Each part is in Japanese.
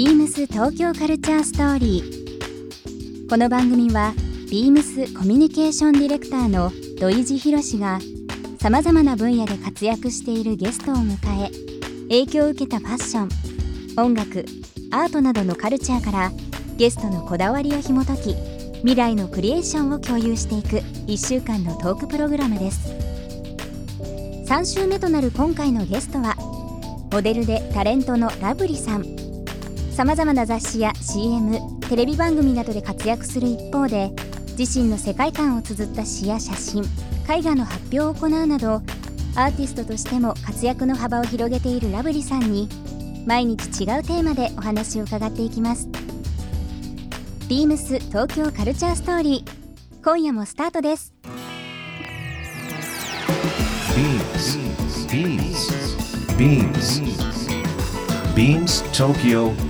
ビームス東京カルチャーストーリー。この番組はビームスコミュニケーションディレクターの土井地博志がさまざまな分野で活躍しているゲストを迎え影響を受けたファッション音楽アートなどのカルチャーからゲストのこだわりを紐解き未来のクリエーションを共有していく1週間のトークプログラムです。3週目となる今回のゲストはモデルでタレントのラブリさんさまざまな雑誌や CM テレビ番組などで活躍する一方で自身の世界観を綴った詩や写真絵画の発表を行うなどアーティストとしても活躍の幅を広げているラブリさんに毎日違うテーマでお話を伺っていきますビームス東京カルチャーストーリー今夜もスタートです Beams. Beams. Beams Tokyo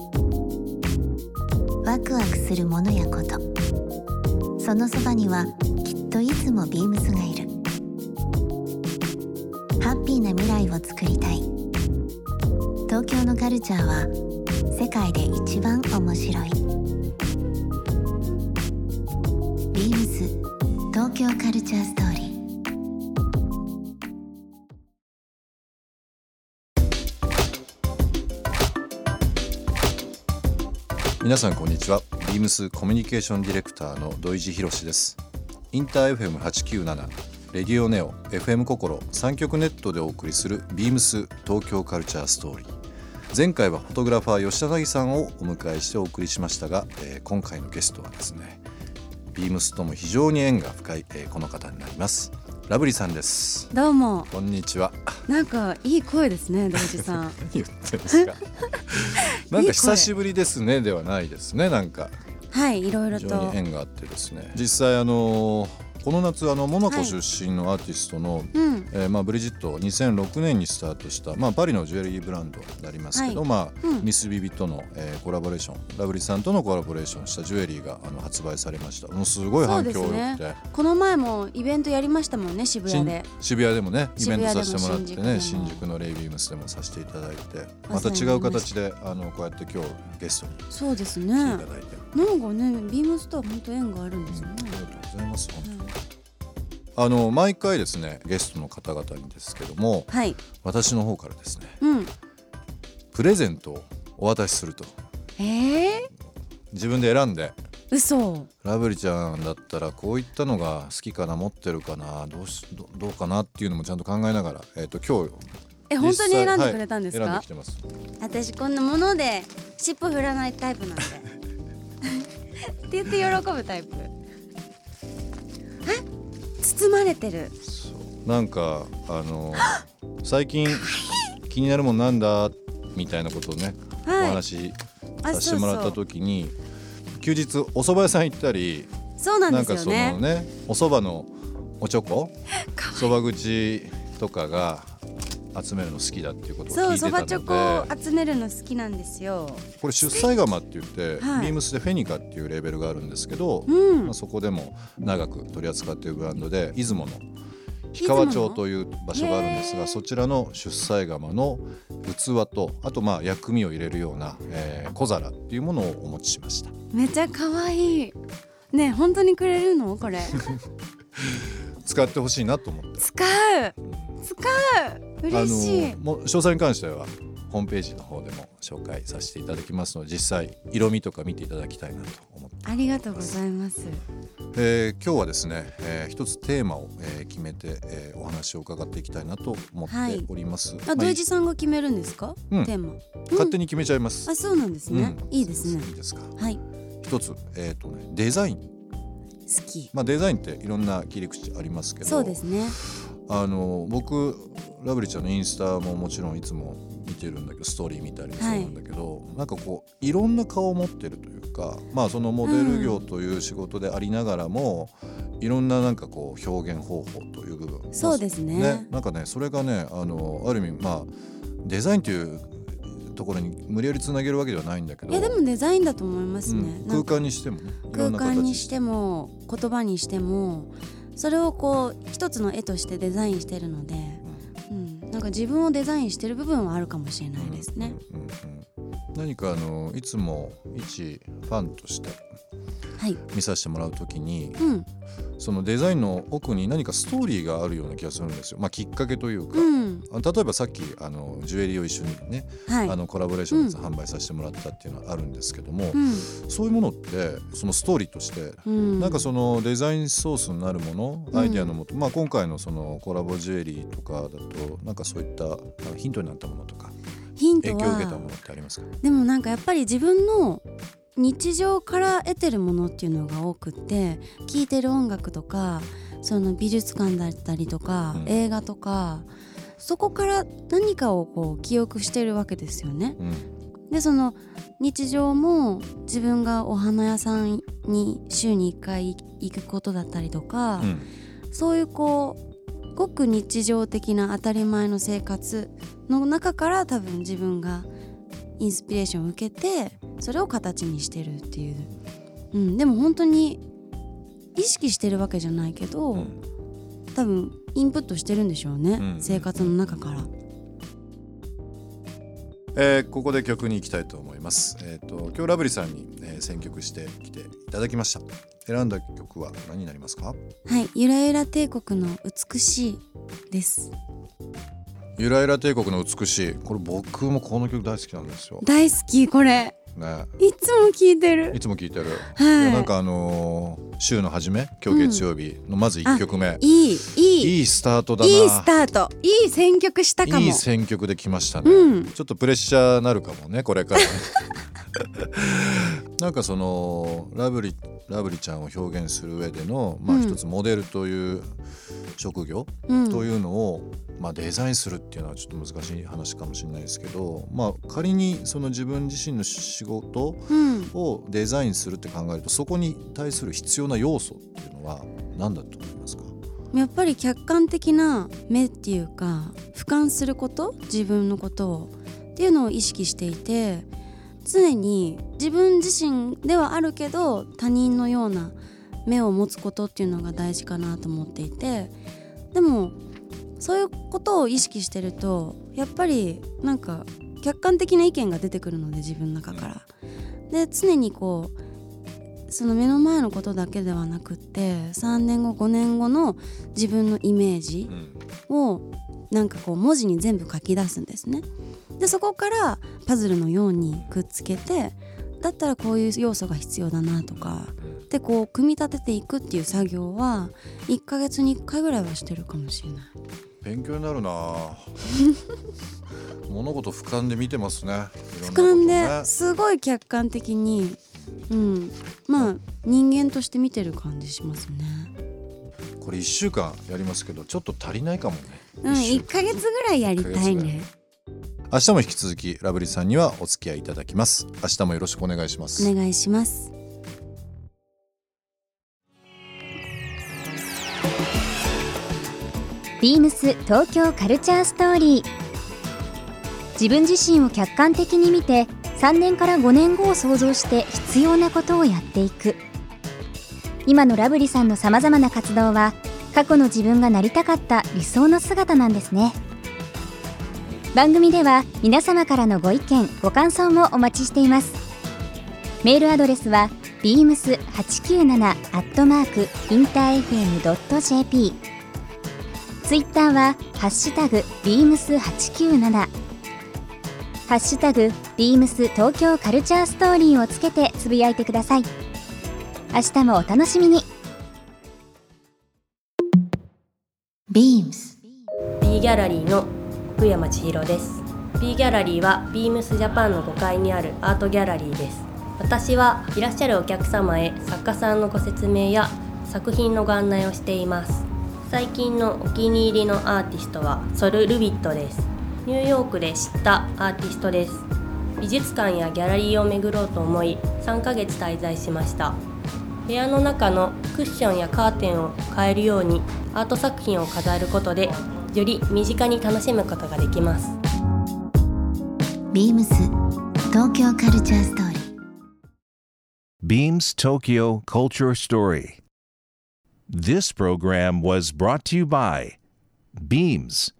クワクするものやこと。そのそばにはきっといつもビームスがいる。ハッピーな未来をつくりたい。東京のカルチャーは世界で一番面白い。ビームス東京カルチャースト皆さんこんにちは。ビームスコミュニケーションディレクターの土井地博です。インター FM897 レディオネオ FM 心3極ネットでお送りするビームス東京カルチャーストーリー。前回はフォトグラファー吉田凪さんをお迎えしてお送りしましたが、えー今回のゲストはですねビームスとも非常に縁が深い、えーこの方になります。ラブリーさんです。どうも。こんにちは。なんかいい声ですね、道治さん。何言ってんですか。なんか久しぶりですねではないですねなんか。はい、いろいろ非常とに。縁があってですね。実際あのこの夏あのモナコ出身のアーティストの、うん、えーまあ、ブリジット2006年にスタートした、まあ、パリのジュエリーブランドになりますけど、はい。まあうん。ミスビビとの、えーコラボレーションラブリーさんとのコラボレーションしたジュエリーがあの発売されました。もうすごい反響良くて、そうこの前もイベントやりましたもんね、渋谷で。新渋谷でもねイベントさせてもらってね新新宿のレイビームスでもさせていただいてまた違う形であのこうやって今日ゲストに。そうですね。なんかただいて、ね、ビームスとは本当縁があるんですよね。うんあ。りがとうございます本当にあの毎回ですねゲストの方々にですけどもはい、私の方からですねうん。プレゼントをお渡しするとええ自分で選んでー、嘘。ラブリちゃんだったらこういったのが好きかな持ってるかなどうしどどうかなっていうのもちゃんと考えながら、えっと今日え、本当に選んでくれたんですか？はい選んでき。てます私こんなもので尻尾振らないタイプなんで。って言って喜ぶタイプ。え、包まれてる。なんかあの 最近気になるもんなんだみたいなことをね、おはい。話あさせてもらった時に休日お蕎麦屋さん行ったりそうなんですなんかそのよね。ねお蕎麦のおちょこ そば口とかが集めるの好きだっていうことをそう、聞いてたのそばチョコで集めるの好きなんですよ。これ出西窯って言って、はい。ビームスでフェニカっていうレーベルがあるんですけど、うん。まあ、そこでも長く取り扱っているブランドで出雲の氷川町という場所があるんですがそちらの出西窯の器とあとまあ薬味を入れるような、えー小皿っていうものをお持ちしました。めちゃ可愛い。ねえ本当にくれるの？これ。使ってほしいなと思って。使う。使う嬉しい、あのもう詳細に関してはホームページの方でも紹介させていただきますので実際色味とか見ていただきたいなと思って。ありがとうございます。えー今日はですね、えー一つテーマを、えー決めて、えーお話を伺っていきたいなと思っております。まああ土井地さんが決めるんですか、うん。テーマ。勝手に決めちゃいます。あそうなんですね、うん。いいですね。いいですか？はい。一つ、えっ、とね、デザイン。好き。まあ、デザインっていろんな切り口ありますけど。そうですね。あの、僕、ラブリーちゃんのインスタももちろんいつも見てるんだけどストーリー見たりもそうなんだけど、なんかこういろんな顔を持ってるというかまあそのモデル業という仕事でありながらも、いろんななんかこう表現方法という部分そうですね。ねなんかねそれがねあのある意味まあデザインというところに無理やりつなげるわけではないんだけどいやでもデザインだと思いますね、うん空間にしてもね空間にしても言葉にしてもそれをこう一つの絵としてデザインしてるので、うん、なんか自分をデザインしてる部分はあるかもしれないですね。うんうんうん何かあのいつも一ファンとして、見させてもらうときにうん。そのデザインの奥に何かストーリーがあるような気がするんですよ、まあ、きっかけというか、うん。あ例えばさっきあのジュエリーを一緒にね、はい。あのコラボレーションでう販売させてもらったっていうのはあるんですけども、うん。そういうものってそのストーリーとしてうん、なんかそのデザインソースになるもの、うん。アイデアのもと、まあ、今回のそのコラボジュエリーとかだとなんかそういったヒントになったものとかヒント影響を受けたもはのってありますか？でもなんかやっぱり自分の日常から得てるものっていうのが多くって聴いてる音楽とかその美術館だったりとか、うん。映画とかそこから何かをこう記憶してるわけですよね。うん。でその日常も自分がお花屋さんに週に1回行くことだったりとか、うん。そういうこうごく日常的な当たり前の生活の中から多分自分がインスピレーションを受けてそれを形にしてるっていう、うん、でも本当に意識してるわけじゃないけど、うん多分インプットしてるんでしょうね、うん生活の中から。えーここで曲に行きたいと思います。えっ、と今日ラブリーさんに、えー選曲してきていただきました。選んだ曲は何になりますか？はい、ゆらゆら帝国の美しいです。ゆらゆら帝国の美しい。これ僕もこの曲大好きなんですよ。大好きこれ。ね、いつも聞いてる。いつも聴いてる。はい。でなんかあのー週の初め、今日月曜日のまず一曲目、いいいい。いいスタートだな。いいスタート。いい選曲したかも。いい選曲できましたね、うん。ちょっとプレッシャーなるかもねこれから。ね なんかそのラブリラブリちゃんを表現する上での、まあ、うん一つモデルという職業うん。というのを、まあ、デザインするっていうのはちょっと難しい話かもしれないですけど、まあ、仮にその自分自身の仕事うん。をデザインするって考えるとそこに対する必要な要素っていうのは何だと思いますか？やっぱり客観的な目っていうか俯瞰すること自分のことをっていうのを意識していて常に自分自身ではあるけど他人のような目を持つことっていうのが大事かなと思っていてでもそういうことを意識してるとやっぱりなんか客観的な意見が出てくるので自分の中から。で常にこうその目の前のことだけではなくって3年後5年後の自分のイメージをなんかこう文字に全部書き出すんですね。でそこからパズルのようにくっつけてだったらこういう要素が必要だなとかでこう組み立てていくっていう作業は1ヶ月に1回ぐらいはしてるかもしれない。勉強になるな。あ 物事俯瞰で見てますね。ね瞰ですごい客観的に、うん、まあ人間として見てる感じしますね。これ1週間やりますけどちょっと足りないかもね、うん、一週1ヶ月ぐらいやりたいね。明日も引き続きラブリーさんにはお付き合いいただきます。明日もよろしくお願いします。お願いします。ビームス東京カルチャーストーリー。自分自身を客観的に見て3年から5年後を想像して必要なことをやっていく。今のラブリさんのさまざまな活動は過去の自分がなりたかった理想の姿なんですね。番組では皆様からのご意見ご感想もお待ちしています。メールアドレスは beams897 アットマークインター FM.jp ツイッターはハッシュタグビームス897ハッシュタグビームス東京カルチャーストーリーをつけてつぶやいてください。明日もお楽しみに。Beams B ギャラリーの福山千尋です。B ギャラリーはビームスジャパンの5階にあるアートギャラリーです。私はいらっしゃるお客様へ作家さんのご説明や作品のご案内をしています。最近のお気に入りのアーティストはソル・ルビットです。ニューヨークで知ったアーティストです。美術館やギャラリーを巡ろうと思い3ヶ月滞在しました。部屋の中のクッションやカーテンを変えるようにアート作品を飾ることでより身近に楽しむことができますビームス東京カルチャーストーリー Beams Tokyo Culture Story. This program was brought to you by Beams